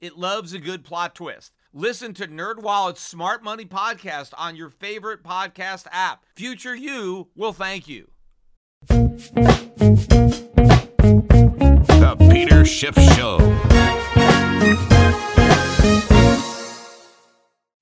It loves a good plot twist. Listen to NerdWallet's Smart Money podcast on your favorite podcast app. Future you will thank you. The Peter Schiff Show.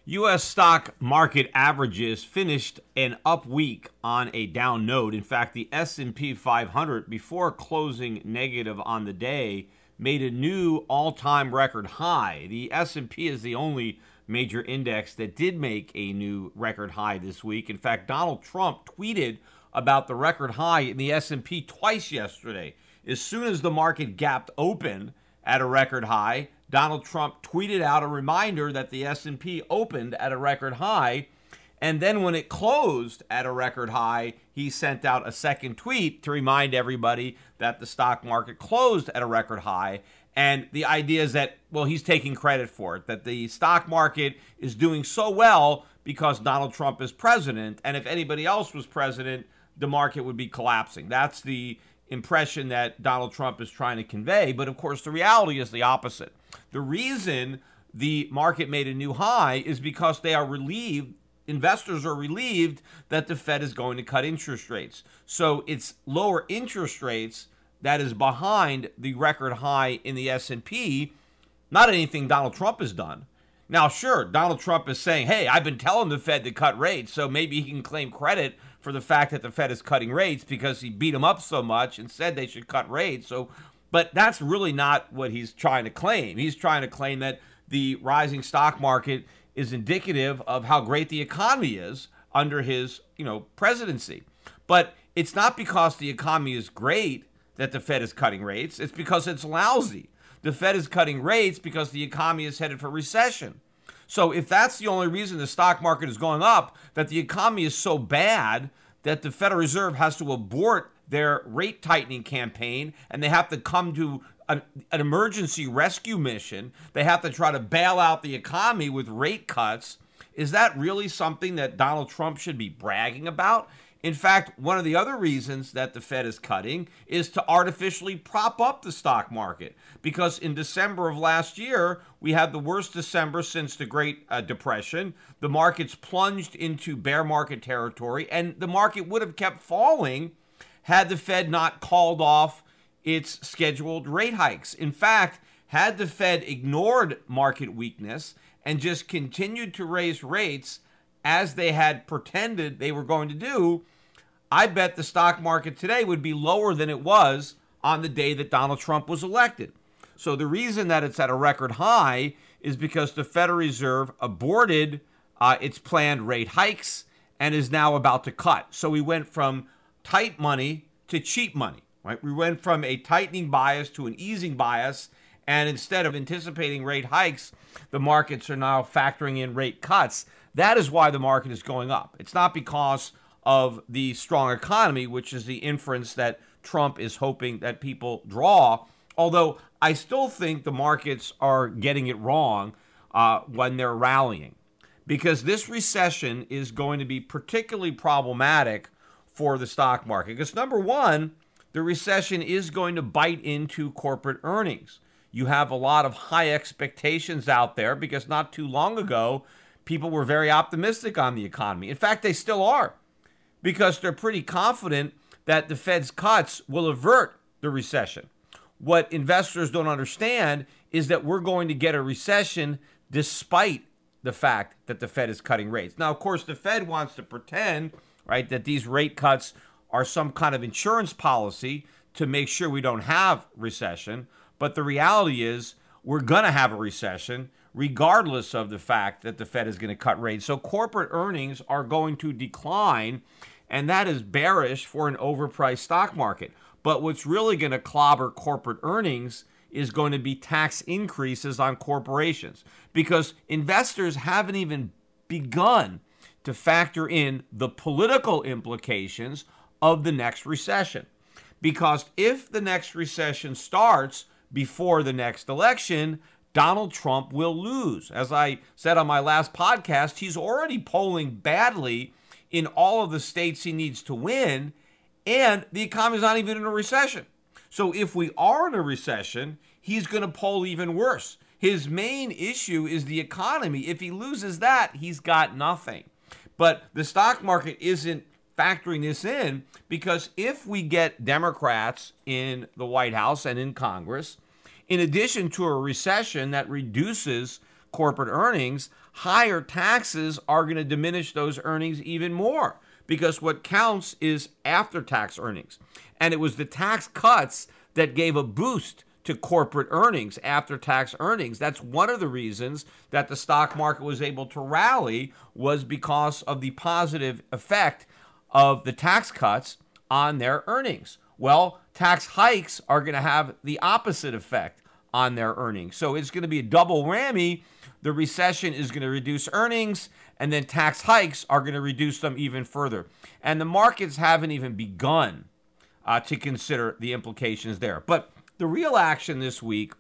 U.S. stock market averages finished an up week on a down note. In fact, the S&P 500 before closing negative on the day made a new all-time record high. The S&P is the only major index that did make a new record high this week. In fact, Donald Trump tweeted about the record high in the S&P twice yesterday. As soon as the market gapped open at a record high, Donald Trump tweeted out a reminder that the S&P opened at a record high and then when it closed at a record high, he sent out a second tweet to remind everybody that the stock market closed at a record high. And the idea is that, well, he's taking credit for it, that the stock market is doing so well because Donald Trump is president. And if anybody else was president, the market would be collapsing. That's the impression that Donald Trump is trying to convey. But of course, the reality is the opposite. The reason the market made a new high is because they are relieved. Investors are relieved that the Fed is going to cut interest rates. So it's lower interest rates that is behind the record high in the S&P, not anything Donald Trump has done. Now, sure, Donald Trump is saying, "Hey, I've been telling the Fed to cut rates, so maybe he can claim credit for the fact that the Fed is cutting rates because he beat them up so much and said they should cut rates." So but that's really not what he's trying to claim. He's trying to claim that the rising stock market is indicative of how great the economy is under his, you know, presidency. But it's not because the economy is great that the Fed is cutting rates. It's because it's lousy. The Fed is cutting rates because the economy is headed for recession. So if that's the only reason the stock market is going up, that the economy is so bad that the Federal Reserve has to abort their rate tightening campaign and they have to come to an, an, emergency rescue mission. They have to try to bail out the economy with rate cuts. Is that really something that Donald Trump should be bragging about? In fact, one of the other reasons that the Fed is cutting is to artificially prop up the stock market. Because in December of last year, we had the worst December since the Great uh, Depression. The markets plunged into bear market territory, and the market would have kept falling had the Fed not called off its scheduled rate hikes. In fact, had the Fed ignored market weakness and just continued to raise rates as they had pretended they were going to do, I bet the stock market today would be lower than it was on the day that Donald Trump was elected. So the reason that it's at a record high is because the Federal Reserve aborted uh, its planned rate hikes and is now about to cut. So we went from tight money to cheap money. Right? We went from a tightening bias to an easing bias, and instead of anticipating rate hikes, the markets are now factoring in rate cuts. That is why the market is going up. It's not because of the strong economy, which is the inference that Trump is hoping that people draw. Although I still think the markets are getting it wrong uh, when they're rallying, because this recession is going to be particularly problematic for the stock market. Because number one, the recession is going to bite into corporate earnings. You have a lot of high expectations out there because not too long ago, people were very optimistic on the economy. In fact, they still are because they're pretty confident that the Fed's cuts will avert the recession. What investors don't understand is that we're going to get a recession despite the fact that the Fed is cutting rates. Now, of course, the Fed wants to pretend right? That these rate cuts are some kind of insurance policy to make sure we don't have recession. But the reality is we're going to have a recession regardless of the fact that the Fed is going to cut rates. So corporate earnings are going to decline, and that is bearish for an overpriced stock market. But what's really going to clobber corporate earnings is going to be tax increases on corporations because investors haven't even begun to factor in the political implications of the next recession. Because if the next recession starts before the next election, Donald Trump will lose. As I said on my last podcast, he's already polling badly in all of the states he needs to win, and the economy's not even in a recession. So if we are in a recession, he's going to poll even worse. His main issue is the economy. If he loses that, he's got nothing. But the stock market isn't factoring this in because if we get Democrats in the White House and in Congress, in addition to a recession that reduces corporate earnings, higher taxes are going to diminish those earnings even more because what counts is after tax earnings. And it was the tax cuts that gave a boost to corporate earnings, after tax earnings. That's one of the reasons that the stock market was able to rally was because of the positive effect of the tax cuts on their earnings. Well, tax hikes are going to have the opposite effect on their earnings. So it's going to be a double whammy. The recession is going to reduce earnings, and then tax hikes are going to reduce them even further. And the markets haven't even begun uh, to consider the implications there. But the real action this week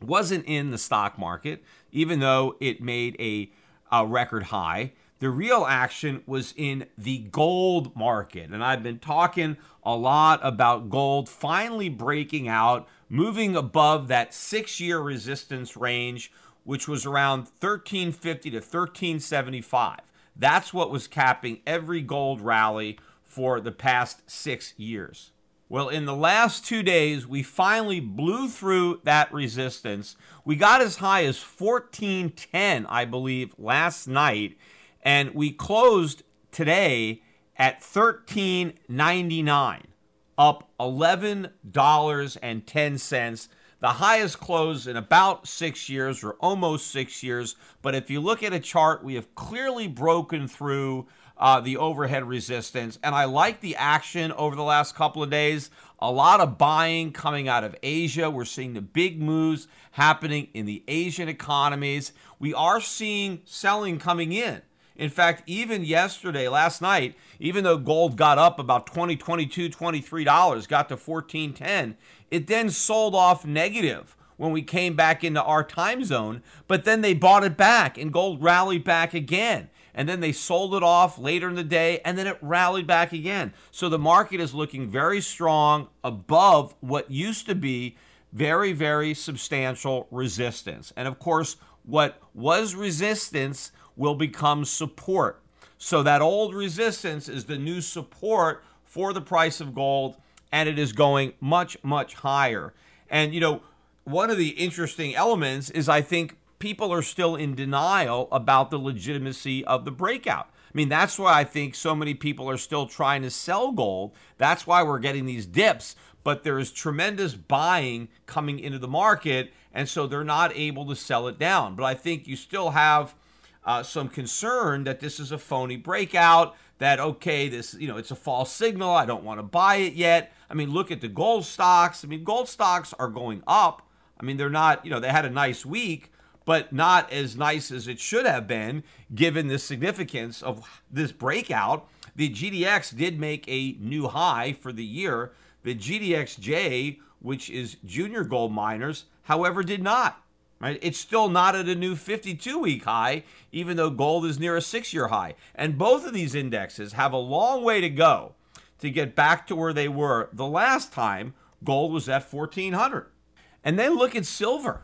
wasn't in the stock market, even though it made a, a record high. The real action was in the gold market. And I've been talking a lot about gold finally breaking out, moving above that six year resistance range, which was around 1350 to 1375. That's what was capping every gold rally for the past six years. Well, in the last two days, we finally blew through that resistance. We got as high as 1410, I believe, last night, and we closed today at 1399, up $11.10. The highest close in about six years or almost six years. But if you look at a chart, we have clearly broken through uh, the overhead resistance. And I like the action over the last couple of days. A lot of buying coming out of Asia. We're seeing the big moves happening in the Asian economies. We are seeing selling coming in. In fact, even yesterday, last night, even though gold got up about 20, 22, 23 dollars, got to 14.10, it then sold off negative when we came back into our time zone, but then they bought it back and gold rallied back again and then they sold it off later in the day, and then it rallied back again. So the market is looking very strong above what used to be very, very substantial resistance. And of course, what was resistance will become support. So that old resistance is the new support for the price of gold, and it is going much, much higher. And, you know, one of the interesting elements is I think people are still in denial about the legitimacy of the breakout. I mean, that's why I think so many people are still trying to sell gold. That's why we're getting these dips. But there is tremendous buying coming into the market, and so they're not able to sell it down. But I think you still have uh, some concern that this is a phony breakout. That okay, this you know it's a false signal. I don't want to buy it yet. I mean, look at the gold stocks. I mean, gold stocks are going up. I mean, they're not. You know, they had a nice week, but not as nice as it should have been given the significance of this breakout. The GDX did make a new high for the year. The GDXJ, which is junior gold miners, however, did not. Right? It's still not at a new 52 week high, even though gold is near a six year high. And both of these indexes have a long way to go to get back to where they were the last time gold was at 1400. And then look at silver.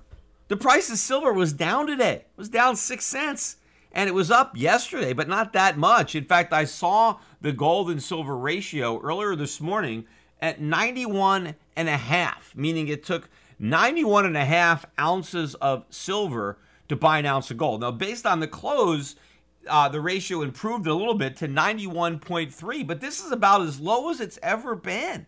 The price of silver was down today. It was down 6 cents. And it was up yesterday, but not that much. In fact, I saw the gold and silver ratio earlier this morning at 91 and a half, meaning it took 91 and a half ounces of silver to buy an ounce of gold. Now, based on the close, uh, the ratio improved a little bit to 91.3, but this is about as low as it's ever been.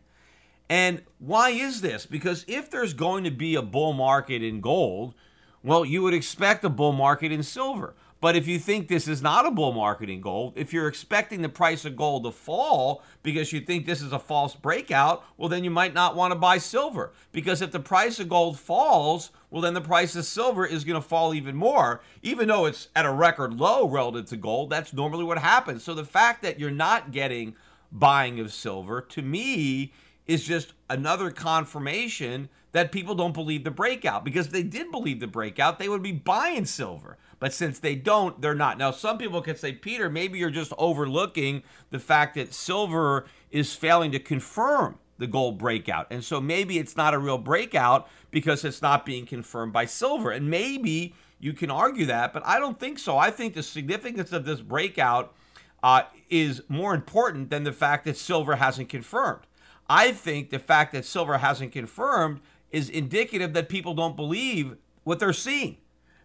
And why is this? Because if there's going to be a bull market in gold, well, you would expect a bull market in silver. But if you think this is not a bull market in gold, if you're expecting the price of gold to fall because you think this is a false breakout, well, then you might not want to buy silver. Because if the price of gold falls, well, then the price of silver is going to fall even more. Even though it's at a record low relative to gold, that's normally what happens. So the fact that you're not getting buying of silver, to me, is just another confirmation that people don't believe the breakout. Because if they did believe the breakout, they would be buying silver. But since they don't, they're not. Now, some people could say, Peter, maybe you're just overlooking the fact that silver is failing to confirm the gold breakout. And so maybe it's not a real breakout because it's not being confirmed by silver. And maybe you can argue that, but I don't think so. I think the significance of this breakout uh, is more important than the fact that silver hasn't confirmed. I think the fact that silver hasn't confirmed is indicative that people don't believe what they're seeing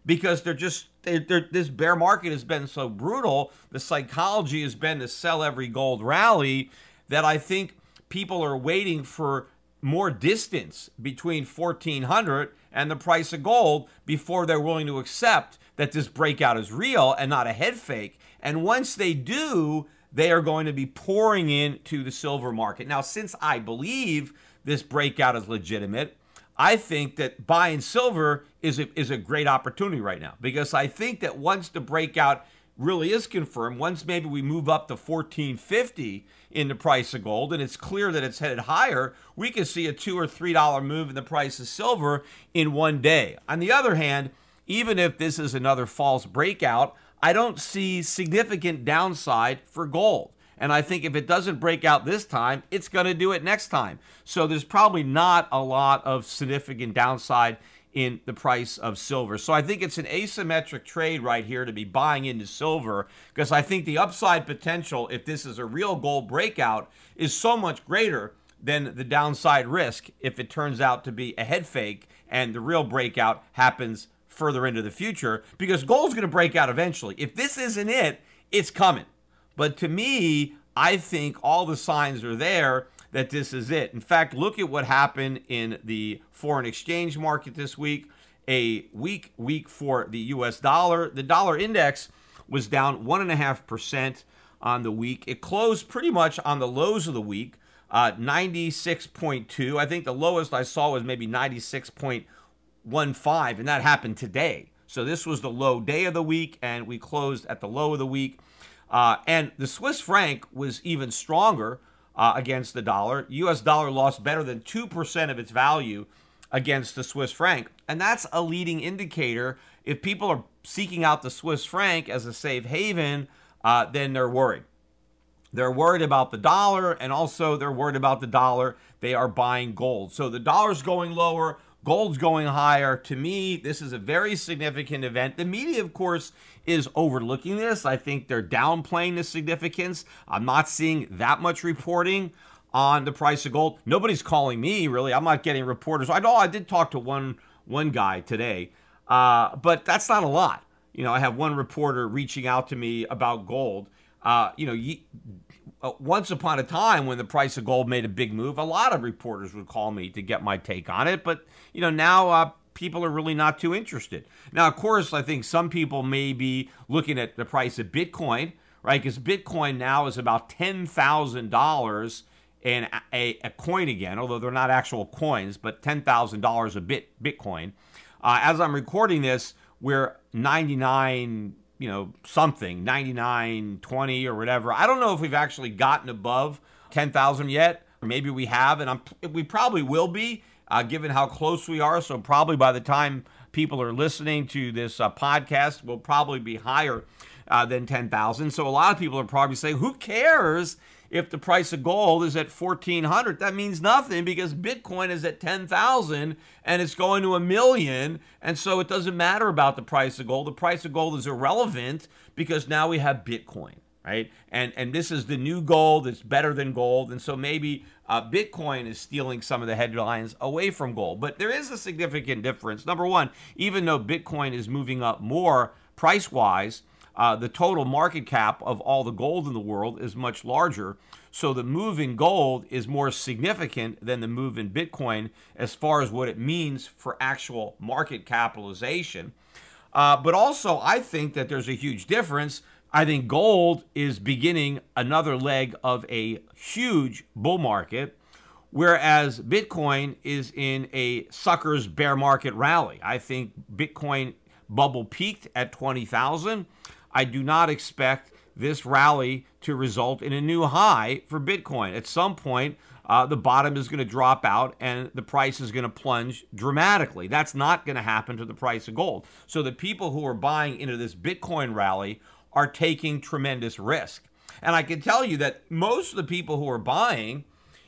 because they're just they're, they're, this bear market has been so brutal. The psychology has been to sell every gold rally that I think people are waiting for more distance between 1400 and the price of gold before they're willing to accept that this breakout is real and not a head fake. And once they do, they are going to be pouring into the silver market. Now, since I believe this breakout is legitimate, I think that buying silver is a, is a great opportunity right now because I think that once the breakout really is confirmed, once maybe we move up to 1450 in the price of gold and it's clear that it's headed higher, we could see a two or three dollar move in the price of silver in one day. On the other hand, even if this is another false breakout, I don't see significant downside for gold. And I think if it doesn't break out this time, it's going to do it next time. So there's probably not a lot of significant downside in the price of silver. So I think it's an asymmetric trade right here to be buying into silver because I think the upside potential, if this is a real gold breakout, is so much greater than the downside risk if it turns out to be a head fake and the real breakout happens further into the future because gold's going to break out eventually. If this isn't it, it's coming. But to me, I think all the signs are there that this is it. In fact, look at what happened in the foreign exchange market this week. A weak week for the US dollar. The dollar index was down 1.5% on the week. It closed pretty much on the lows of the week, uh, 96.2. I think the lowest I saw was maybe 96.15, and that happened today. So this was the low day of the week, and we closed at the low of the week. Uh, and the Swiss franc was even stronger uh, against the dollar. U.S. dollar lost better than 2% of its value against the Swiss franc. And that's a leading indicator. If people are seeking out the Swiss franc as a safe haven, uh, then they're worried. They're worried about the dollar, and also they're worried about the dollar. They are buying gold. So the dollar's going lower, Gold's going higher. To me, this is a very significant event. The media, of course, is overlooking this. I think they're downplaying the significance. I'm not seeing that much reporting on the price of gold. Nobody's calling me really. I'm not getting reporters. I know I did talk to one one guy today, uh, but that's not a lot. You know, I have one reporter reaching out to me about gold. Uh, you know, uh, once upon a time when the price of gold made a big move, a lot of reporters would call me to get my take on it. But, you know, now uh, people are really not too interested. Now, of course, I think some people may be looking at the price of Bitcoin, right? Because Bitcoin now is about $10,000 in a, a, coin again, although they're not actual coins, but $10,000 a bit Bitcoin. Uh, as I'm recording this, we're 99 you know, something, 99, 20 or whatever. I don't know if we've actually gotten above 10,000 yet. Maybe we have, and I'm, we probably will be, uh, given how close we are. So probably by the time people are listening to this uh, podcast, we'll probably be higher uh, than 10,000. So a lot of people are probably saying, who cares if the price of gold is at 1400 that means nothing because bitcoin is at 10,000 and it's going to a million. And so it doesn't matter about the price of gold. The price of gold is irrelevant because now we have bitcoin right? And and this is the new gold. It's better than gold. And so maybe uh, bitcoin is stealing some of the headlines away from gold. But there is a significant difference. Number one even though bitcoin is moving up more price wise uh, the total market cap of all the gold in the world is much larger. So the move in gold is more significant than the move in Bitcoin as far as what it means for actual market capitalization. Uh, but also, I think that there's a huge difference. I think gold is beginning another leg of a huge bull market, whereas Bitcoin is in a sucker's bear market rally. I think Bitcoin bubble peaked at 20,000. I do not expect this rally to result in a new high for Bitcoin. At some point, uh, the bottom is going to drop out and the price is going to plunge dramatically. That's not going to happen to the price of gold. So the people who are buying into this Bitcoin rally are taking tremendous risk. And I can tell you that most of the people who are buying,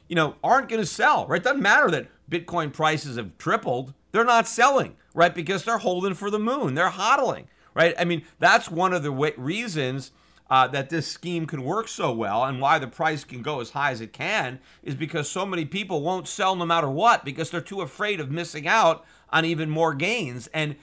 you know, aren't going to sell, right? Doesn't matter that Bitcoin prices have tripled. They're not selling, right? Because they're holding for the moon. They're hodling, right? I mean, that's one of the reasons uh, that this scheme can work so well and why the price can go as high as it can is because so many people won't sell no matter what because they're too afraid of missing out on even more gains. And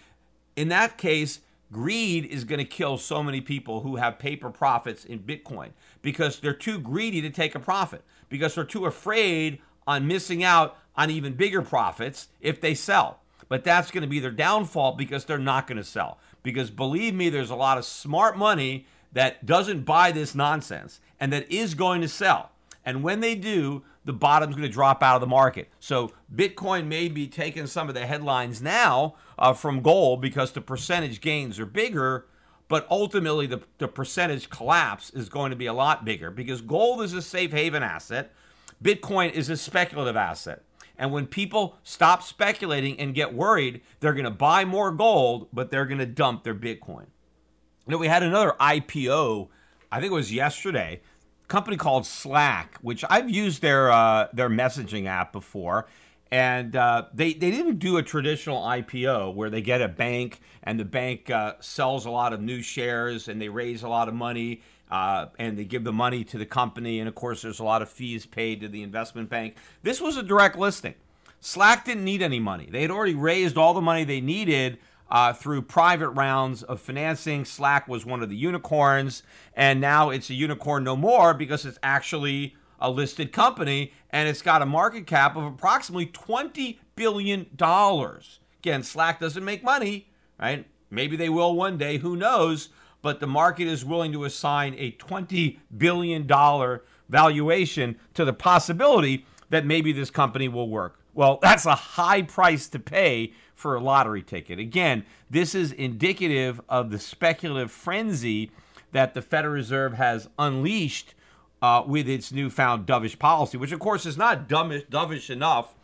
in that case, greed is going to kill so many people who have paper profits in Bitcoin because they're too greedy to take a profit because they're too afraid on missing out on even bigger profits if they sell. But that's going to be their downfall because they're not going to sell. Because believe me, there's a lot of smart money that doesn't buy this nonsense and that is going to sell. And when they do, the bottom's going to drop out of the market. So Bitcoin may be taking some of the headlines now uh, from gold because the percentage gains are bigger, but ultimately the, the percentage collapse is going to be a lot bigger because gold is a safe haven asset. Bitcoin is a speculative asset. And when people stop speculating and get worried, they're going to buy more gold, but they're going to dump their Bitcoin. You know, we had another IPO, I think it was yesterday, company called Slack, which I've used their uh, their messaging app before. And uh, they, they didn't do a traditional IPO where they get a bank and the bank uh, sells a lot of new shares and they raise a lot of money uh, and they give the money to the company. And of course, there's a lot of fees paid to the investment bank. This was a direct listing. Slack didn't need any money, they had already raised all the money they needed uh, through private rounds of financing. Slack was one of the unicorns, and now it's a unicorn no more because it's actually a listed company and it's got a market cap of approximately $20 billion. Again, Slack doesn't make money, right? Maybe they will one day, who knows? But the market is willing to assign a $20 billion valuation to the possibility that maybe this company will work. Well, that's a high price to pay for a lottery ticket. Again, this is indicative of the speculative frenzy that the Federal Reserve has unleashed uh, with its newfound dovish policy, which, of course, is not dovish, dovish enough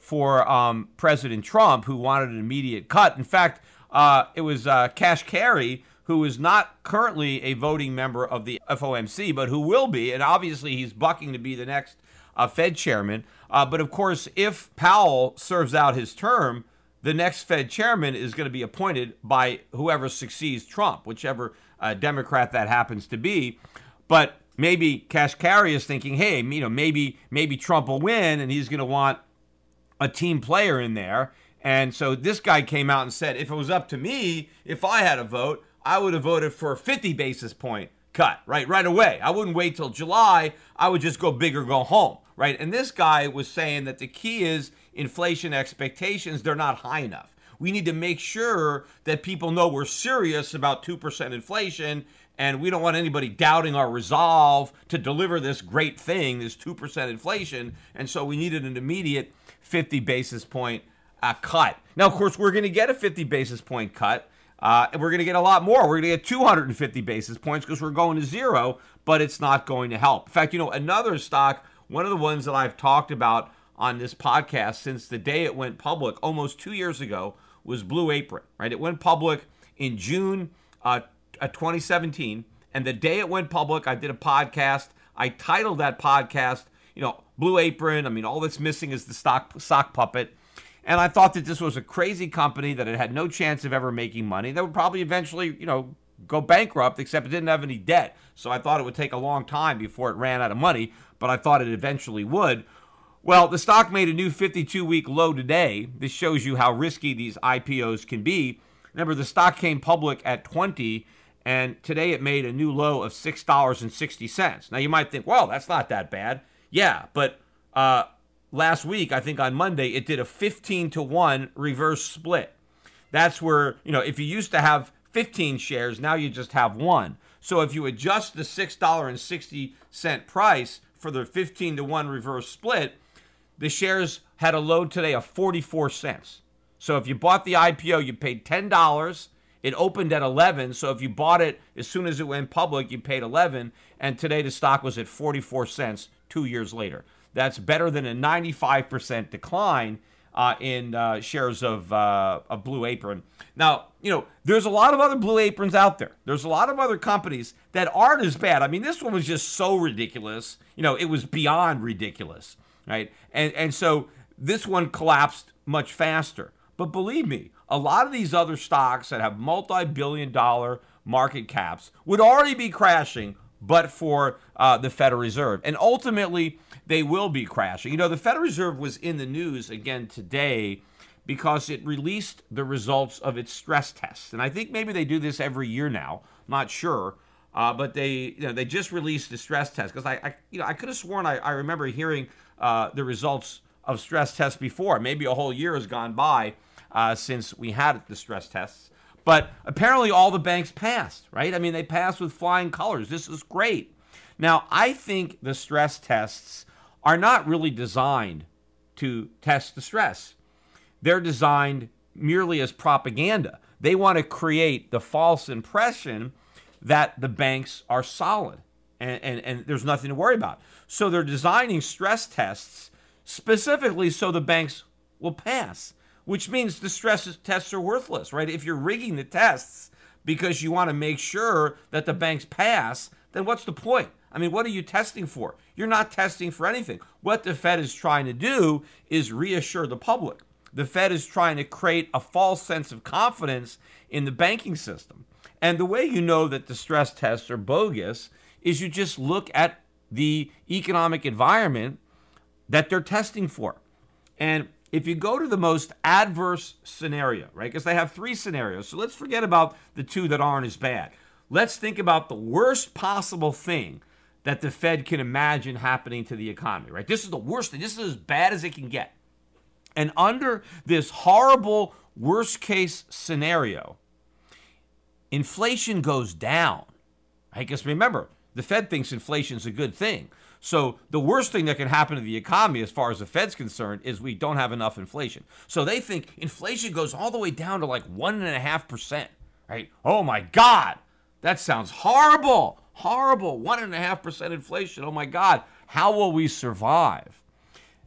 for um, President Trump, who wanted an immediate cut. In fact, uh, it was uh, Kashkari, who is not currently a voting member of the FOMC, but who will be, and obviously he's bucking to be the next uh, Fed chairman. Uh, but of course, if Powell serves out his term, the next Fed chairman is going to be appointed by whoever succeeds Trump, whichever uh, Democrat that happens to be. But maybe Kashkari is thinking, hey, you know, maybe maybe Trump will win, and he's going to want a team player in there. And so this guy came out and said, if it was up to me, if I had a vote, I would have voted for a 50 basis point cut, right? Right away. I wouldn't wait till July. I would just go big or go home, right? And this guy was saying that the key is inflation expectations, they're not high enough. We need to make sure that people know we're serious about 2% inflation and we don't want anybody doubting our resolve to deliver this great thing, this 2% inflation. And so we needed an immediate 50 basis point uh, cut. Now, of course, we're going to get a 50 basis point cut. Uh, and we're going to get a lot more. We're going to get 250 basis points because we're going to zero, but it's not going to help. In fact, you know, another stock, one of the ones that I've talked about on this podcast since the day it went public almost two years ago was Blue Apron, right? It went public in June uh, 2017. And the day it went public, I did a podcast. I titled that podcast, you know, Blue Apron. I mean, all that's missing is the stock sock puppet. And I thought that this was a crazy company that it had no chance of ever making money. That would probably eventually, you know, go bankrupt, except it didn't have any debt. So I thought it would take a long time before it ran out of money, but I thought it eventually would. Well, the stock made a new 52 week low today. This shows you how risky these IPOs can be. Remember, the stock came public at 20, and today it made a new low of $6.60. Now, you might think, well, that's not that bad. Yeah, but uh, last week, I think on Monday, it did a 15 to 1 reverse split. That's where, you know, if you used to have 15 shares, now you just have one. So if you adjust the $6.60 price for the 15 to 1 reverse split, the shares had a load today of 44 cents. So if you bought the IPO, you paid $10. It opened at 11, so if you bought it as soon as it went public, you paid 11, and today the stock was at 44 cents 2 years later. That's better than a 95% decline uh, in uh, shares of, uh, of Blue Apron. Now, you know, there's a lot of other Blue Aprons out there. There's a lot of other companies that aren't as bad. I mean, this one was just so ridiculous. You know, it was beyond ridiculous, right? And and so this one collapsed much faster. But believe me, a lot of these other stocks that have multi-billion dollar market caps would already be crashing but for uh, the Federal Reserve. And ultimately, they will be crashing. You know, the Federal Reserve was in the news again today because it released the results of its stress tests. And I think maybe they do this every year now. I'm not sure. Uh, but they, you know, they just released the stress test because I, I, you know, I could have sworn I, I remember hearing uh, the results of stress tests before. Maybe a whole year has gone by uh, since we had the stress tests. But apparently, all the banks passed, right? I mean, they passed with flying colors. This is great. Now, I think the stress tests are not really designed to test the stress, they're designed merely as propaganda. They want to create the false impression that the banks are solid and, and, and there's nothing to worry about. So they're designing stress tests specifically so the banks will pass which means the stress tests are worthless, right? If you're rigging the tests because you want to make sure that the banks pass, then what's the point? I mean, what are you testing for? You're not testing for anything. What the Fed is trying to do is reassure the public. The Fed is trying to create a false sense of confidence in the banking system. And the way you know that the stress tests are bogus is you just look at the economic environment that they're testing for. And if you go to the most adverse scenario, right? Because they have three scenarios. So let's forget about the two that aren't as bad. Let's think about the worst possible thing that the Fed can imagine happening to the economy, right? This is the worst thing. This is as bad as it can get. And under this horrible worst case scenario, inflation goes down. Right? Because remember, the Fed thinks inflation is a good thing. So the worst thing that can happen to the economy, as far as the Fed's concerned, is we don't have enough inflation. So they think inflation goes all the way down to like one and a half percent. Right? Oh my God, that sounds horrible. Horrible. One and a half percent inflation. Oh my God, how will we survive?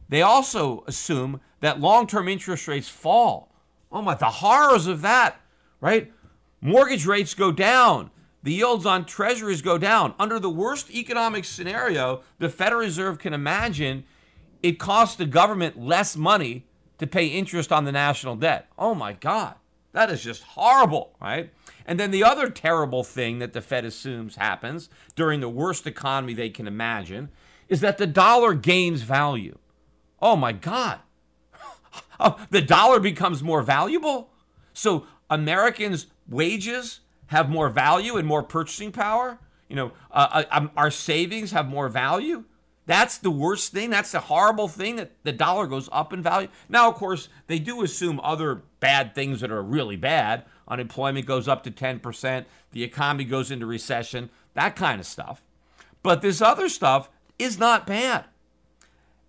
They also assume that long-term interest rates fall. Oh my, the horrors of that, right? Mortgage rates go down the yields on treasuries go down. Under the worst economic scenario the Federal Reserve can imagine, it costs the government less money to pay interest on the national debt. Oh my God, that is just horrible, right? And then the other terrible thing that the Fed assumes happens during the worst economy they can imagine is that the dollar gains value. Oh my God. Oh, the dollar becomes more valuable? So Americans' wages have more value and more purchasing power? You know, uh, uh, um, our savings have more value? That's the worst thing. That's the horrible thing that the dollar goes up in value. Now, of course, they do assume other bad things that are really bad. Unemployment goes up to 10%, the economy goes into recession, that kind of stuff. But this other stuff is not bad.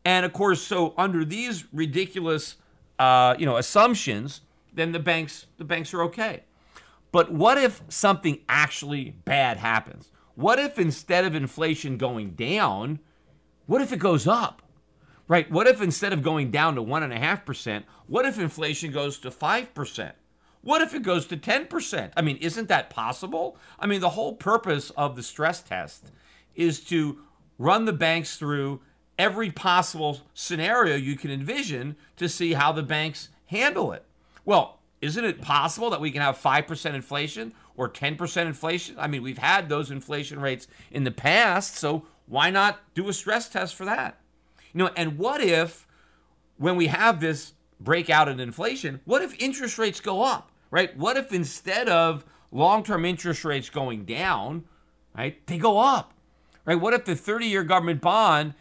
And of course, so under these ridiculous, uh, you know, assumptions, then the banks the banks are okay. But what if something actually bad happens? What if instead of inflation going down, what if it goes up? Right? What if instead of going down to 1.5%, what if inflation goes to 5%? What if it goes to 10%? I mean, isn't that possible? I mean, the whole purpose of the stress test is to run the banks through every possible scenario you can envision to see how the banks handle it. Well, isn't it possible that we can have 5% inflation or 10% inflation? I mean, we've had those inflation rates in the past, so why not do a stress test for that? You know, and what if when we have this breakout in inflation, what if interest rates go up, right? What if instead of long-term interest rates going down, right, they go up? Right? What if the 30-year government bond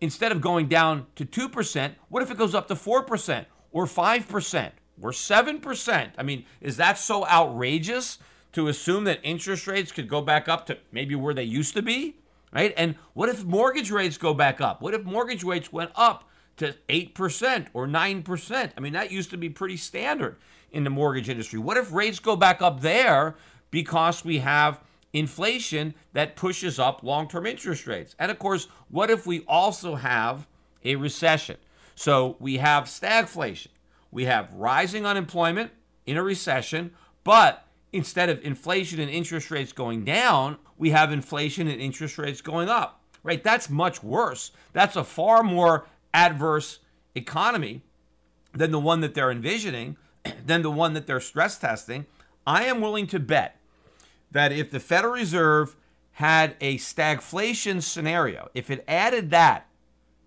instead of going down to 2%, what if it goes up to 4% or 5%? We're 7%. I mean, is that so outrageous to assume that interest rates could go back up to maybe where they used to be? Right? And what if mortgage rates go back up? What if mortgage rates went up to 8% or 9%? I mean, that used to be pretty standard in the mortgage industry. What if rates go back up there because we have inflation that pushes up long term interest rates? And of course, what if we also have a recession? So we have stagflation, we have rising unemployment in a recession, but instead of inflation and interest rates going down, we have inflation and interest rates going up. Right? That's much worse. That's a far more adverse economy than the one that they're envisioning, than the one that they're stress testing. I am willing to bet that if the Federal Reserve had a stagflation scenario, if it added that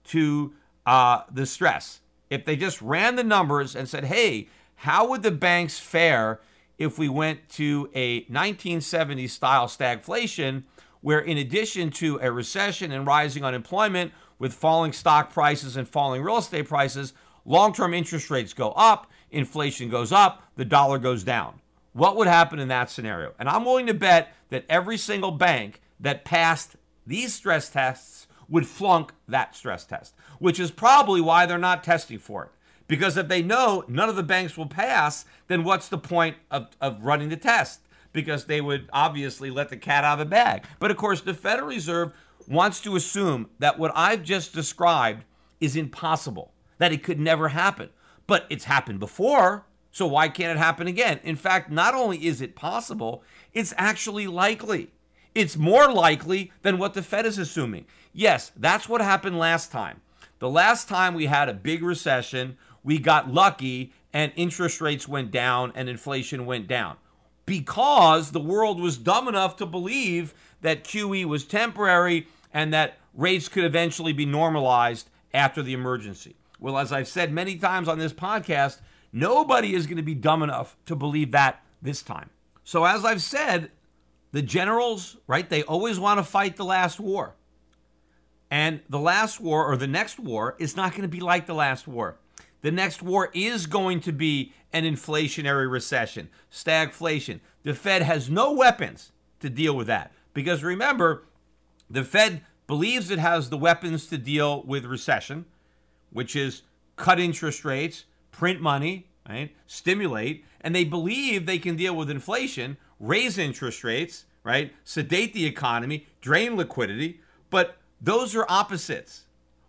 to uh, the stress, if they just ran the numbers and said, hey, how would the banks fare if we went to a 1970s style stagflation, where in addition to a recession and rising unemployment with falling stock prices and falling real estate prices, long term interest rates go up, inflation goes up, the dollar goes down. What would happen in that scenario? And I'm willing to bet that every single bank that passed these stress tests would flunk that stress test, which is probably why they're not testing for it. Because if they know none of the banks will pass, then what's the point of, of running the test? Because they would obviously let the cat out of the bag. But of course, the Federal Reserve wants to assume that what I've just described is impossible, that it could never happen. But it's happened before, so why can't it happen again? In fact, not only is it possible, it's actually likely. It's more likely than what the Fed is assuming. Yes, that's what happened last time. The last time we had a big recession, we got lucky and interest rates went down and inflation went down because the world was dumb enough to believe that QE was temporary and that rates could eventually be normalized after the emergency. Well, as I've said many times on this podcast, nobody is going to be dumb enough to believe that this time. So, as I've said, the generals, right, they always want to fight the last war. And the last war or the next war is not going to be like the last war. The next war is going to be an inflationary recession, stagflation. The Fed has no weapons to deal with that. Because remember, the Fed believes it has the weapons to deal with recession, which is cut interest rates, print money, right? Stimulate, and they believe they can deal with inflation, raise interest rates, right? Sedate the economy, drain liquidity, but those are opposites.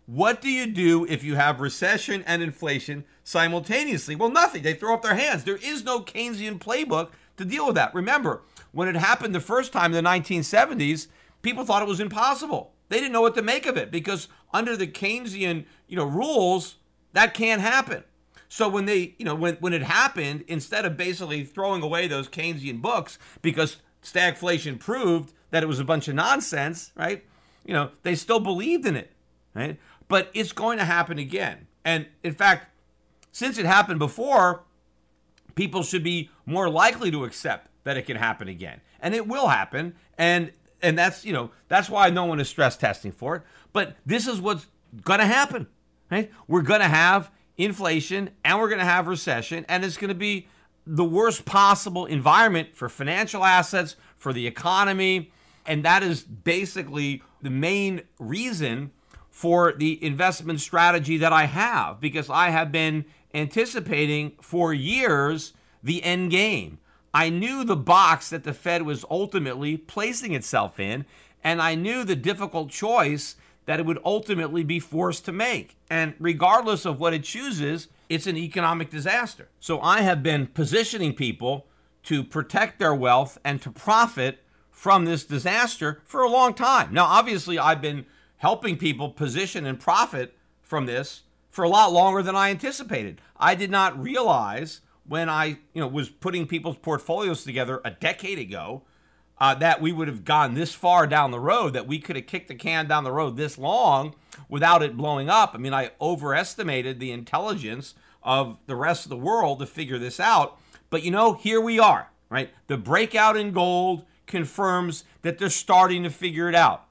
What do you do if you have recession and inflation simultaneously? Well, nothing. They throw up their hands. There is no Keynesian playbook to deal with that. Remember, when it happened the first time in the 1970s, people thought it was impossible. They didn't know what to make of it because under the Keynesian, you know, rules, that can't happen. So when they, you know, when, when it happened, instead of basically throwing away those Keynesian books because stagflation proved that it was a bunch of nonsense, right? You know, they still believed in it, right? But it's going to happen again. And in fact, since it happened before, people should be more likely to accept that it can happen again. And it will happen. And and that's you know that's why no one is stress testing for it. But this is what's going to happen. Right? We're going to have inflation and we're going to have recession, and it's going to be the worst possible environment for financial assets, for the economy, and that is basically the main reason for the investment strategy that I have because I have been anticipating for years the end game. I knew the box that the Fed was ultimately placing itself in, and I knew the difficult choice that it would ultimately be forced to make. And regardless of what it chooses, it's an economic disaster. So I have been positioning people to protect their wealth and to profit from this disaster for a long time. Now, obviously, I've been helping people position and profit from this for a lot longer than I anticipated. I did not realize when I, you know, was putting people's portfolios together a decade ago, uh, that we would have gone this far down the road, that we could have kicked the can down the road this long without it blowing up. I mean, I overestimated the intelligence of the rest of the world to figure this out. But you know, here we are, right? The breakout in gold confirms that they're starting to figure it out.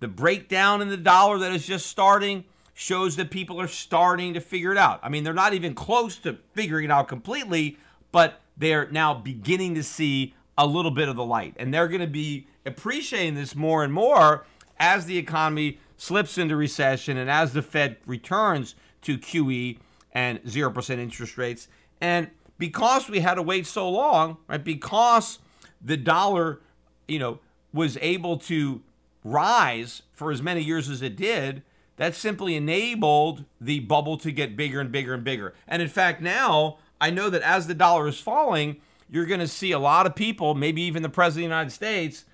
The breakdown in the dollar that is just starting shows that people are starting to figure it out. I mean, they're not even close to figuring it out completely, but they're now beginning to see a little bit of the light. And they're going to be appreciating this more and more as the economy slips into recession and as the Fed returns to QE and 0% interest rates. And because we had to wait so long, right? Because the dollar, you know, was able to rise for as many years as it did, that simply enabled the bubble to get bigger and bigger and bigger. And in fact, now I know that as the dollar is falling, you're going to see a lot of people, maybe even the president of the United States,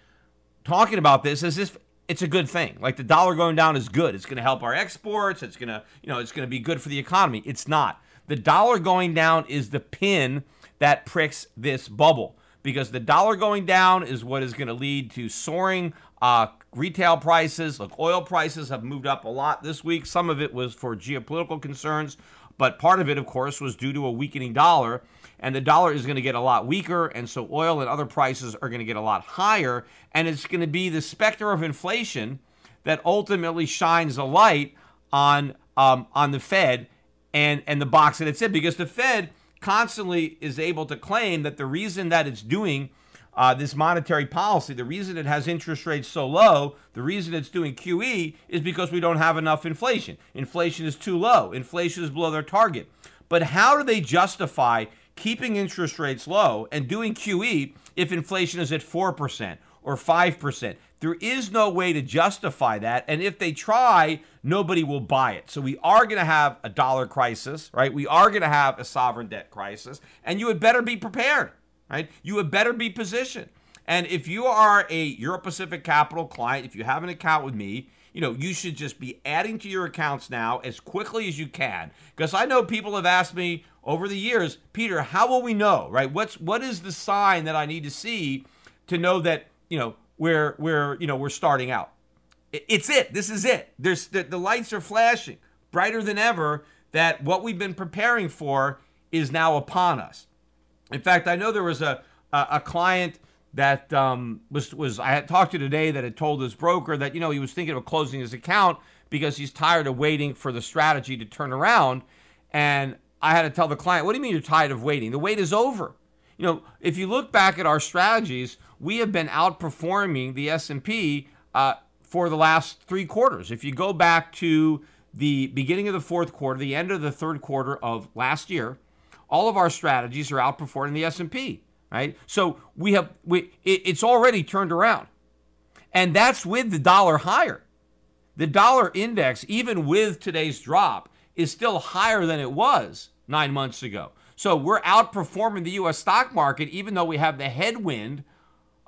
talking about this as if it's a good thing. Like the dollar going down is good. It's going to help our exports. It's going to, you know, it's going to be good for the economy. It's not. The dollar going down is the pin that pricks this bubble because the dollar going down is what is going to lead to soaring uh, retail prices. Look, oil prices have moved up a lot this week. Some of it was for geopolitical concerns, but part of it, of course, was due to a weakening dollar. And the dollar is going to get a lot weaker, and so oil and other prices are going to get a lot higher. And it's going to be the specter of inflation that ultimately shines a light on um, on the Fed and and the box that it's in because the Fed constantly is able to claim that the reason that it's doing uh, this monetary policy, the reason it has interest rates so low, the reason it's doing QE is because we don't have enough inflation. Inflation is too low. Inflation is below their target. But how do they justify keeping interest rates low and doing QE if inflation is at 4% or 5%? There is no way to justify that. And if they try, nobody will buy it. So we are going to have a dollar crisis, right? We are going to have a sovereign debt crisis. And you had better be prepared, right? You had better be positioned. And if you are a Euro Pacific Capital client, if you have an account with me, you know, you should just be adding to your accounts now as quickly as you can. Because I know people have asked me over the years, Peter, how will we know, right? What's what is the sign that I need to see to know that, you know, where where you know we're starting out. It's it. This is it. There's the, the lights are flashing brighter than ever. That what we've been preparing for is now upon us. In fact, I know there was a a, a client that um, was was I had talked to today that had told his broker that you know he was thinking of closing his account because he's tired of waiting for the strategy to turn around. And I had to tell the client, "What do you mean you're tired of waiting? The wait is over." You know, if you look back at our strategies, we have been outperforming the S&P uh, for the last three quarters. If you go back to the beginning of the fourth quarter, the end of the third quarter of last year, all of our strategies are outperforming the S&P, right? So we have we it, it's already turned around. And that's with the dollar higher. The dollar index even with today's drop is still higher than it was 9 months ago. So we're outperforming the US stock market even though we have the headwind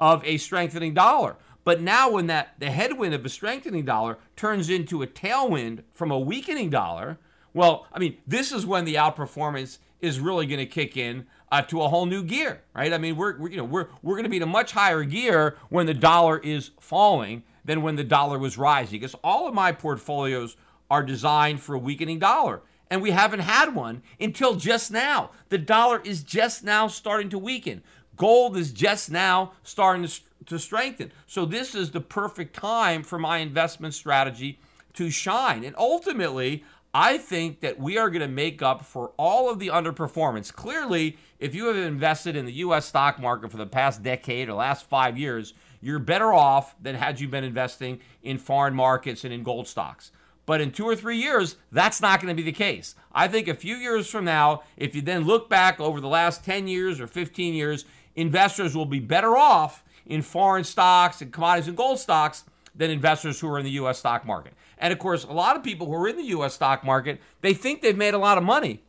of a strengthening dollar. But now, when that the headwind of a strengthening dollar turns into a tailwind from a weakening dollar, well, I mean, this is when the outperformance is really going to kick in uh, to a whole new gear, right? I mean, we're, we're you know we're we're going to be in a much higher gear when the dollar is falling than when the dollar was rising, because all of my portfolios are designed for a weakening dollar. And we haven't had one until just now. The dollar is just now starting to weaken. Gold is just now starting to, strengthen. So, this is the perfect time for my investment strategy to shine. And ultimately, I think that we are going to make up for all of the underperformance. Clearly, if you have invested in the US stock market for the past decade or last five years, you're better off than had you been investing in foreign markets and in gold stocks. But in two or three years, that's not going to be the case. I think a few years from now, if you then look back over the last 10 years or 15 years, investors will be better off in foreign stocks and commodities and gold stocks than investors who are in the US stock market. And of course, a lot of people who are in the US stock market, they think they've made a lot of money.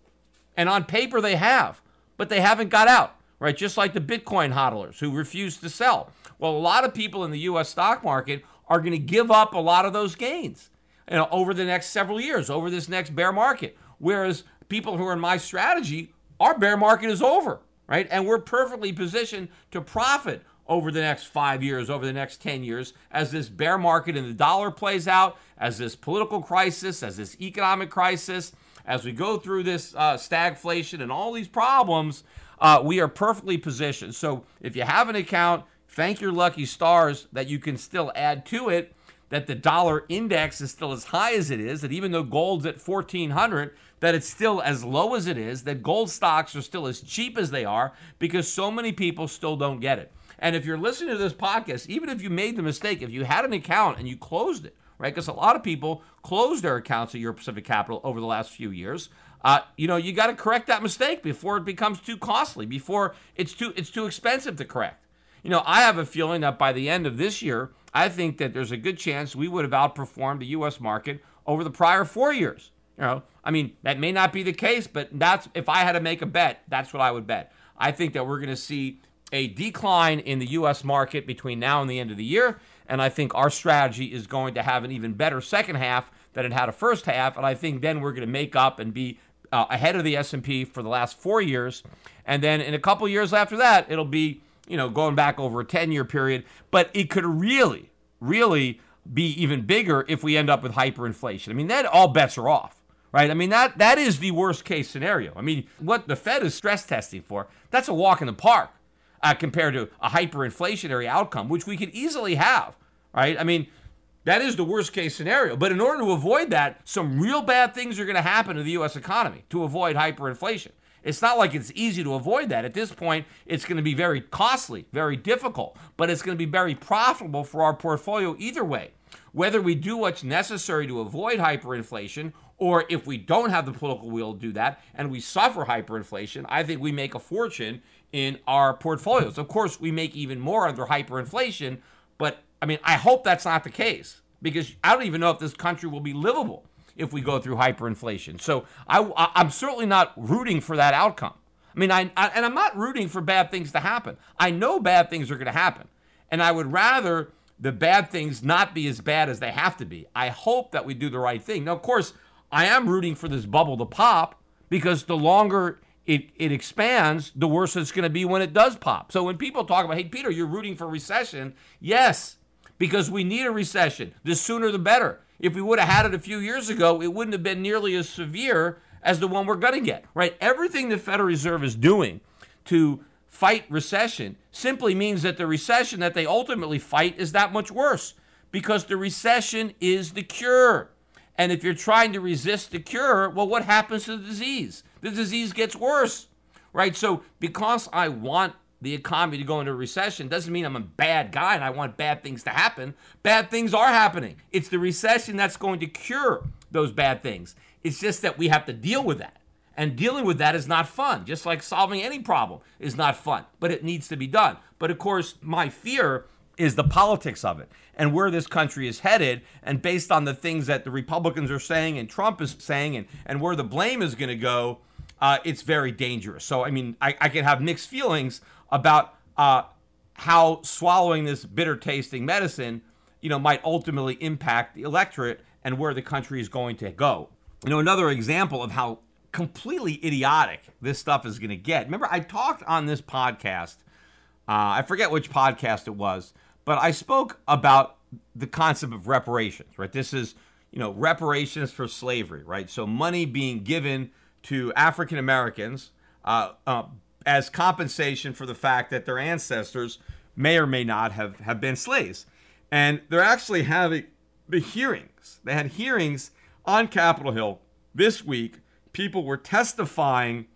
And on paper they have, but they haven't got out, right? Just like the Bitcoin hodlers who refuse to sell. Well, a lot of people in the US stock market are going to give up a lot of those gains you know, over the next several years, over this next bear market. Whereas people who are in my strategy, our bear market is over right? And we're perfectly positioned to profit over the next five years, over the next 10 years, as this bear market in the dollar plays out, as this political crisis, as this economic crisis, as we go through this uh, stagflation and all these problems, uh, we are perfectly positioned. So if you have an account, thank your lucky stars that you can still add to it. that the dollar index is still as high as it is, that even though gold's at 1400, that it's still as low as it is, that gold stocks are still as cheap as they are because so many people still don't get it. And if you're listening to this podcast, even if you made the mistake, if you had an account and you closed it, right? Because a lot of people closed their accounts at Euro Pacific Capital over the last few years. Uh, you know, you got to correct that mistake before it becomes too costly, before it's too it's too expensive to correct. You know, I have a feeling that by the end of this year, I think that there's a good chance we would have outperformed the U.S. market over the prior four years. You know, I mean, that may not be the case, but that's if I had to make a bet, that's what I would bet. I think that we're going to see a decline in the U.S. market between now and the end of the year, and I think our strategy is going to have an even better second half than it had a first half, and I think then we're going to make up and be uh, ahead of the S&P for the last four years, and then in a couple years after that, it'll be you know, going back over a 10 year period, but it could really, really be even bigger if we end up with hyperinflation. I mean, that all bets are off, right? I mean, that that is the worst case scenario. I mean, what the Fed is stress testing for, that's a walk in the park uh, compared to a hyperinflationary outcome, which we could easily have, right? I mean, that is the worst case scenario. But in order to avoid that, some real bad things are going to happen to the U.S. economy to avoid hyperinflation. It's not like it's easy to avoid that. At this point, it's going to be very costly, very difficult, but it's going to be very profitable for our portfolio either way. Whether we do what's necessary to avoid hyperinflation or if we don't have the political will to do that and we suffer hyperinflation, I think we make a fortune in our portfolios. Of course, we make even more under hyperinflation, but I mean, I hope that's not the case because I don't even know if this country will be livable if we go through hyperinflation. So I, am certainly not rooting for that outcome. I mean, I, I, and I'm not rooting for bad things to happen. I know bad things are going to happen, and I would rather the bad things not be as bad as they have to be. I hope that we do the right thing. Now, of course, I am rooting for this bubble to pop because the longer it, it expands, the worse it's going to be when it does pop. So when people talk about, hey, Peter, you're rooting for recession, yes, because we need a recession. The sooner the better. If we would have had it a few years ago, it wouldn't have been nearly as severe as the one we're going to get, right? Everything the Federal Reserve is doing to fight recession simply means that the recession that they ultimately fight is that much worse because the recession is the cure. And if you're trying to resist the cure, well, what happens to the disease? The disease gets worse, right? So, because I want the economy to go into recession doesn't mean I'm a bad guy and I want bad things to happen. Bad things are happening. It's the recession that's going to cure those bad things. It's just that we have to deal with that. And dealing with that is not fun, just like solving any problem is not fun, but it needs to be done. But of course, my fear is the politics of it and where this country is headed. And based on the things that the Republicans are saying and Trump is saying and, and where the blame is going to go, uh, it's very dangerous. So, I mean, I, I can have mixed feelings about uh, how swallowing this bitter tasting medicine, you know, might ultimately impact the electorate and where the country is going to go. You know, another example of how completely idiotic this stuff is going to get. Remember, I talked on this podcast. Uh, I forget which podcast it was, but I spoke about the concept of reparations. Right, this is you know reparations for slavery. Right, so money being given to African Americans uh, uh, as compensation for the fact that their ancestors may or may not have, have been slaves. And they're actually having the hearings. They had hearings on Capitol Hill this week. People were testifying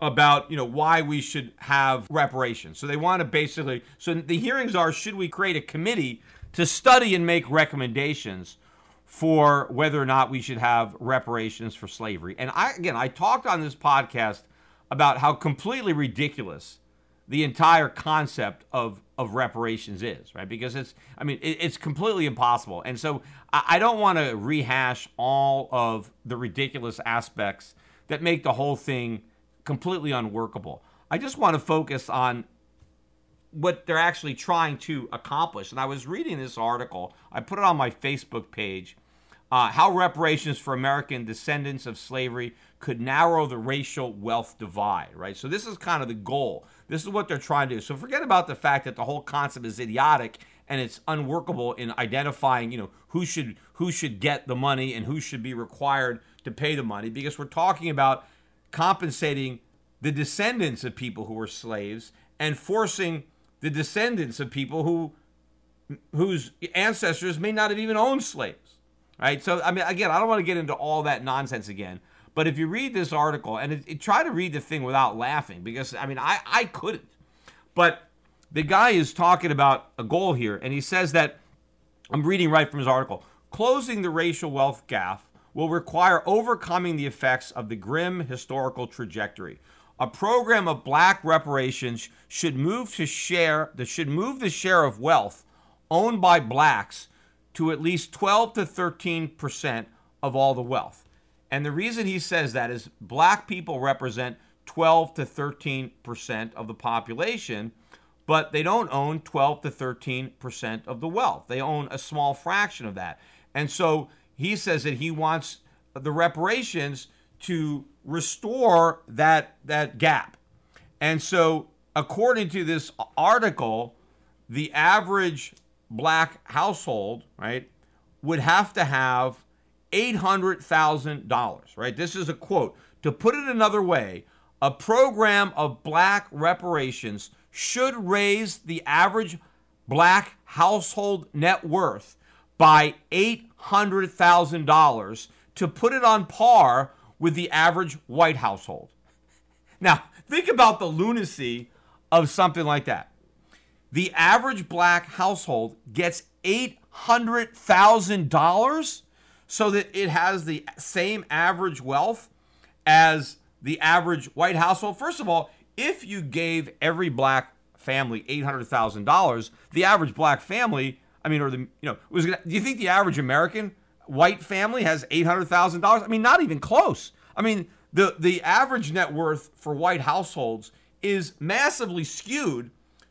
about you know why we should have reparations. So they want to basically so the hearings are should we create a committee to study and make recommendations for whether or not we should have reparations for slavery. And I again I talked on this podcast about how completely ridiculous the entire concept of of reparations is, right? Because it's, I mean, it, it's completely impossible. And so I, I don't want to rehash all of the ridiculous aspects that make the whole thing completely unworkable. I just want to focus on what they're actually trying to accomplish. And I was reading this article, I put it on my Facebook page. Uh, how reparations for American descendants of slavery could narrow the racial wealth divide, right? So this is kind of the goal. This is what they're trying to do. So forget about the fact that the whole concept is idiotic and it's unworkable in identifying, you know, who should who should get the money and who should be required to pay the money because we're talking about compensating the descendants of people who were slaves and forcing the descendants of people who whose ancestors may not have even owned slaves, right? So, I mean, again, I don't want to get into all that nonsense again. But if you read this article and it, it, try to read the thing without laughing, because I mean, I, I couldn't. But the guy is talking about a goal here, and he says that I'm reading right from his article closing the racial wealth gap will require overcoming the effects of the grim historical trajectory. A program of black reparations should move to share should move the share of wealth owned by blacks to at least 12 to 13 percent of all the wealth. And the reason he says that is black people represent 12 to 13 percent of the population, but they don't own 12 to 13 percent of the wealth. They own a small fraction of that. And so he says that he wants the reparations to restore that that gap. And so according to this article, the average black household, right, would have to have $800,000, right? This is a quote. To put it another way, a program of black reparations should raise the average black household net worth by $800,000 to put it on par with the average white household. Now, think about the lunacy of something like that. The average black household gets $800,000 so that it has the same average wealth as the average white household. First of all, if you gave every black family $800,000, the average black family I mean, or the you know was gonna, do you think the average American white family has eight hundred thousand dollars? I mean, not even close. I mean, the the average net worth for white households is massively skewed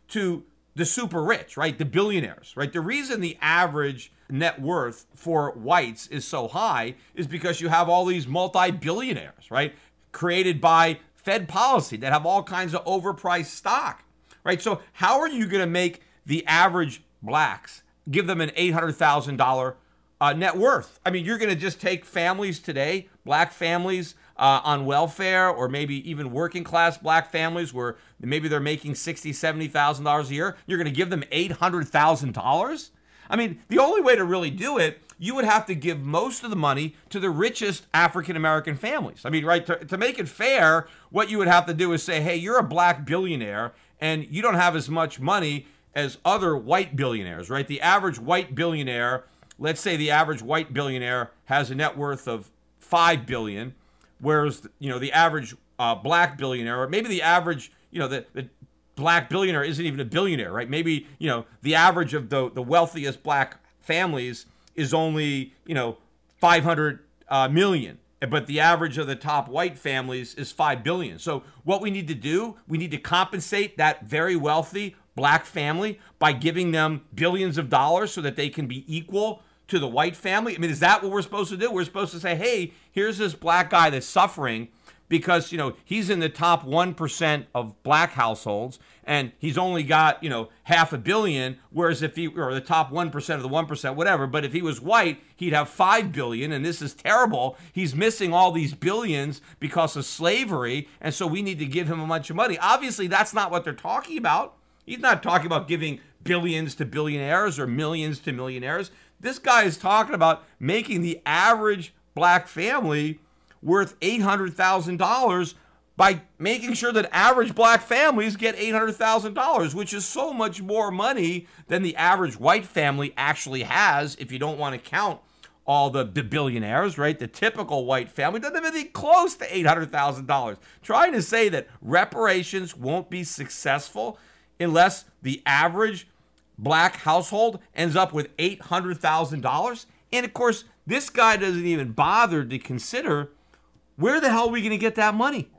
to the super rich, right? The billionaires, right? The reason the average net worth for whites is so high is because you have all these multi-billionaires, right? Created by Fed policy that have all kinds of overpriced stock, right? So how are you going to make the average blacks give them an $800,000 uh, net worth. I mean, you're going to just take families today, black families uh, on welfare, or maybe even working class black families where maybe they're making $60,000, $70,000 a year. You're going to give them $800,000? I mean, the only way to really do it, you would have to give most of the money to the richest African American families. I mean, right, to, to make it fair, what you would have to do is say, hey, you're a black billionaire and you don't have as much money as other white billionaires, right? The average white billionaire, let's say the average white billionaire has a net worth of 5 billion, whereas you know the average uh, black billionaire, or maybe the average, you know, the, the black billionaire isn't even a billionaire, right? Maybe, you know, the average of the, the wealthiest black families is only, you know, 500 uh, million, but the average of the top white families is 5 billion. So what we need to do, we need to compensate that very wealthy black family by giving them billions of dollars so that they can be equal to the white family? I mean, is that what we're supposed to do? We're supposed to say, hey, here's this black guy that's suffering because, you know, he's in the top 1% of black households and he's only got, you know, half a billion. Whereas if he, or the top 1% of the 1%, whatever, but if he was white, he'd have 5 billion. And this is terrible. He's missing all these billions because of slavery. And so we need to give him a bunch of money. Obviously, that's not what they're talking about. He's not talking about giving billions to billionaires or millions to millionaires. This guy is talking about making the average black family worth $800,000 by making sure that average black families get $800,000, which is so much more money than the average white family actually has if you don't want to count all the, the billionaires, right? The typical white family doesn't have anything close to $800,000. Trying to say that reparations won't be successful unless the average black household ends up with $800,000. And of course, this guy doesn't even bother to consider where the hell are we going to get that money?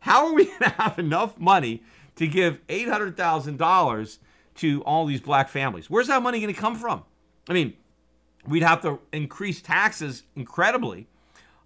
How are we going to have enough money to give $800,000 to all these black families? Where's that money going to come from? I mean, we'd have to increase taxes incredibly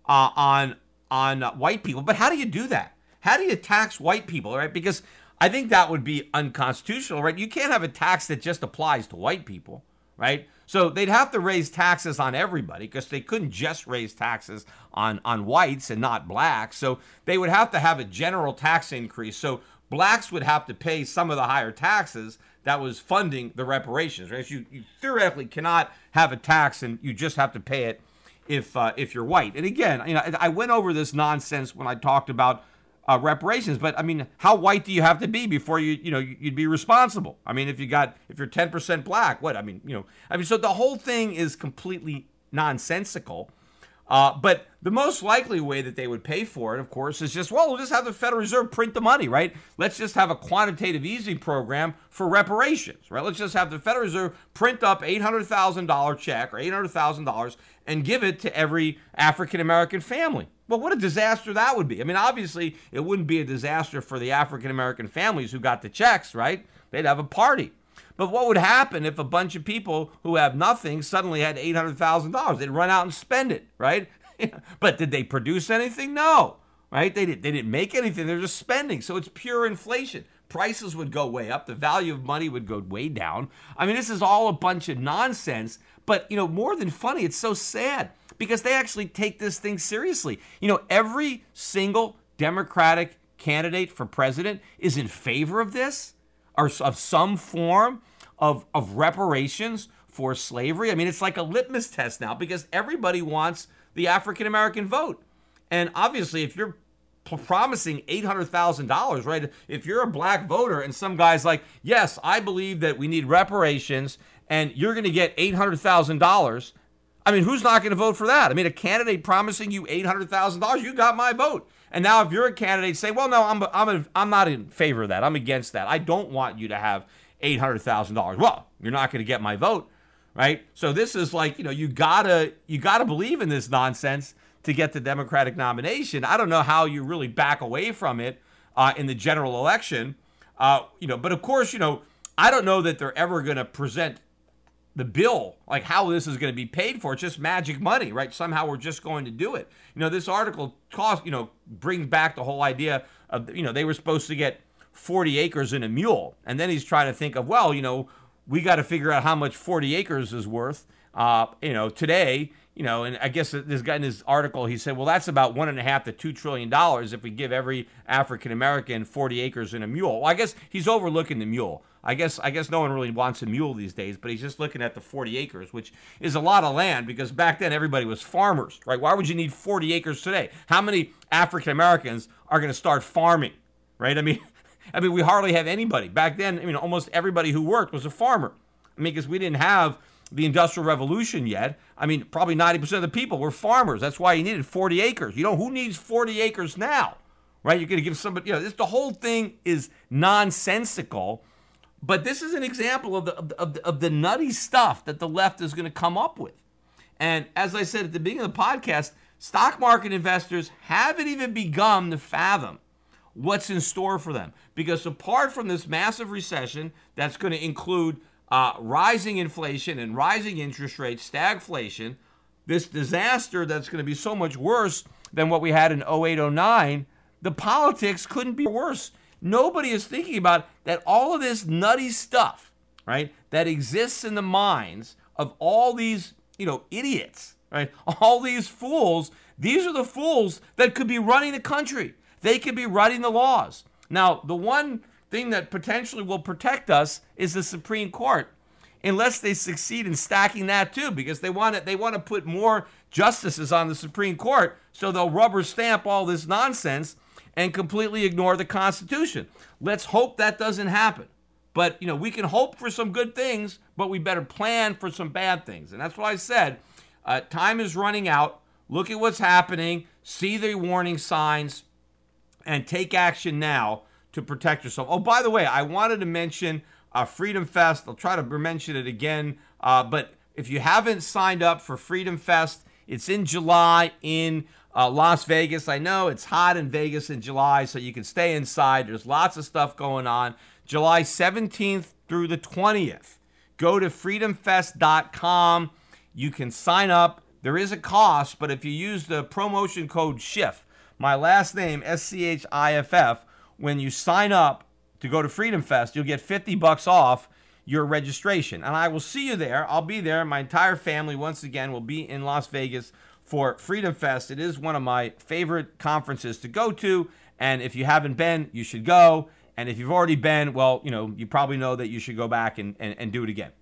uh, on on white people. But how do you do that? How do you tax white people, right? Because I think that would be unconstitutional, right? You can't have a tax that just applies to white people, right? So they'd have to raise taxes on everybody because they couldn't just raise taxes on, on whites and not blacks. So they would have to have a general tax increase. So blacks would have to pay some of the higher taxes that was funding the reparations. Right? You, you theoretically cannot have a tax, and you just have to pay it if uh, if you're white. And again, you know, I went over this nonsense when I talked about uh, reparations, but I mean, how white do you have to be before you you know you'd be responsible? I mean, if you got if you're 10% black, what? I mean, you know, I mean, so the whole thing is completely nonsensical. Uh, but the most likely way that they would pay for it, of course, is just, well, we'll just have the Federal Reserve print the money, right? Let's just have a quantitative easing program for reparations, right? Let's just have the Federal Reserve print up $800,000 check or $800,000 and give it to every African American family. Well, what a disaster that would be. I mean, obviously, it wouldn't be a disaster for the African American families who got the checks, right? They'd have a party. But what would happen if a bunch of people who have nothing suddenly had $800,000? They'd run out and spend it, right? but did they produce anything? No, right? They, did, they didn't make anything. They're just spending. So it's pure inflation. Prices would go way up. The value of money would go way down. I mean, this is all a bunch of nonsense. But, you know, more than funny, it's so sad because they actually take this thing seriously. You know, every single Democratic candidate for president is in favor of this or of some form of, of reparations for slavery. I mean, it's like a litmus test now because everybody wants the African American vote. And obviously, if you're promising $800,000, right? If you're a black voter and some guy's like, yes, I believe that we need reparations and you're going to get $800,000. I mean, who's not going to vote for that? I mean, a candidate promising you $800,000, you got my vote. And now, if you're a candidate, say, well, no, I'm, I'm, a, I'm not in favor of that. I'm against that. I don't want you to have $800,000. Well, you're not going to get my vote, right? So this is like, you know, you gotta, you gotta believe in this nonsense to get the Democratic nomination. I don't know how you really back away from it uh, in the general election, uh, you know. But of course, you know, I don't know that they're ever going to present the bill, like how this is going to be paid for. It's just magic money, right? Somehow we're just going to do it. You know, this article cost, you know, brings back the whole idea of, you know, they were supposed to get 40 acres and a mule. And then he's trying to think of, well, you know, we got to figure out how much 40 acres is worth. Uh, you know, today, you know, and I guess this guy in his article, he said, well, that's about one and a half to two trillion dollars if we give every African American 40 acres and a mule. Well, I guess he's overlooking the mule. I guess I guess no one really wants a mule these days, but he's just looking at the 40 acres, which is a lot of land because back then everybody was farmers, right? Why would you need 40 acres today? How many African Americans are going to start farming, right? I mean, I mean, we hardly have anybody back then. I mean, almost everybody who worked was a farmer. I mean, because we didn't have the industrial revolution yet. I mean, probably 90% of the people were farmers. That's why you needed 40 acres. You know, who needs 40 acres now? Right? You're going to give somebody, you know, this, the whole thing is nonsensical but this is an example of the, of the, of the nutty stuff that the left is going to come up with. And as I said at the beginning of the podcast, stock market investors haven't even begun to fathom what's in store for them. Because apart from this massive recession that's going to include uh, rising inflation and rising interest rates, stagflation, this disaster that's going to be so much worse than what we had in 08 09, the politics couldn't be worse. Nobody is thinking about that all of this nutty stuff, right, that exists in the minds of all these, you know, idiots, right? All these fools, these are the fools that could be running the country. They could be writing the laws. Now, the one thing that potentially will protect us is the Supreme Court, unless they succeed in stacking that too, because they want to, they want to put more justices on the Supreme Court, so they'll rubber stamp all this nonsense and completely ignore the Constitution. Let's hope that doesn't happen. But, you know, we can hope for some good things, but we better plan for some bad things. And that's why I said uh, time is running out. Look at what's happening, see the warning signs, and take action now to protect yourself. Oh, by the way, I wanted to mention uh, Freedom Fest. I'll try to mention it again. Uh, but if you haven't signed up for Freedom Fest, it's in July in uh, Las Vegas. I know it's hot in Vegas in July, so you can stay inside. There's lots of stuff going on. July 17th through the 20th. Go to freedomfest.com. You can sign up. There is a cost, but if you use the promotion code SCHIFF, my last name, S C H I F F, when you sign up to go to Freedom Fest, you'll get 50 bucks off your registration. And I will see you there. I'll be there. My entire family, once again, will be in Las Vegas for Freedom Fest. It is one of my favorite conferences to go to. And if you haven't been, you should go. And if you've already been, well, you know, you probably know that you should go back and, and, and do it again.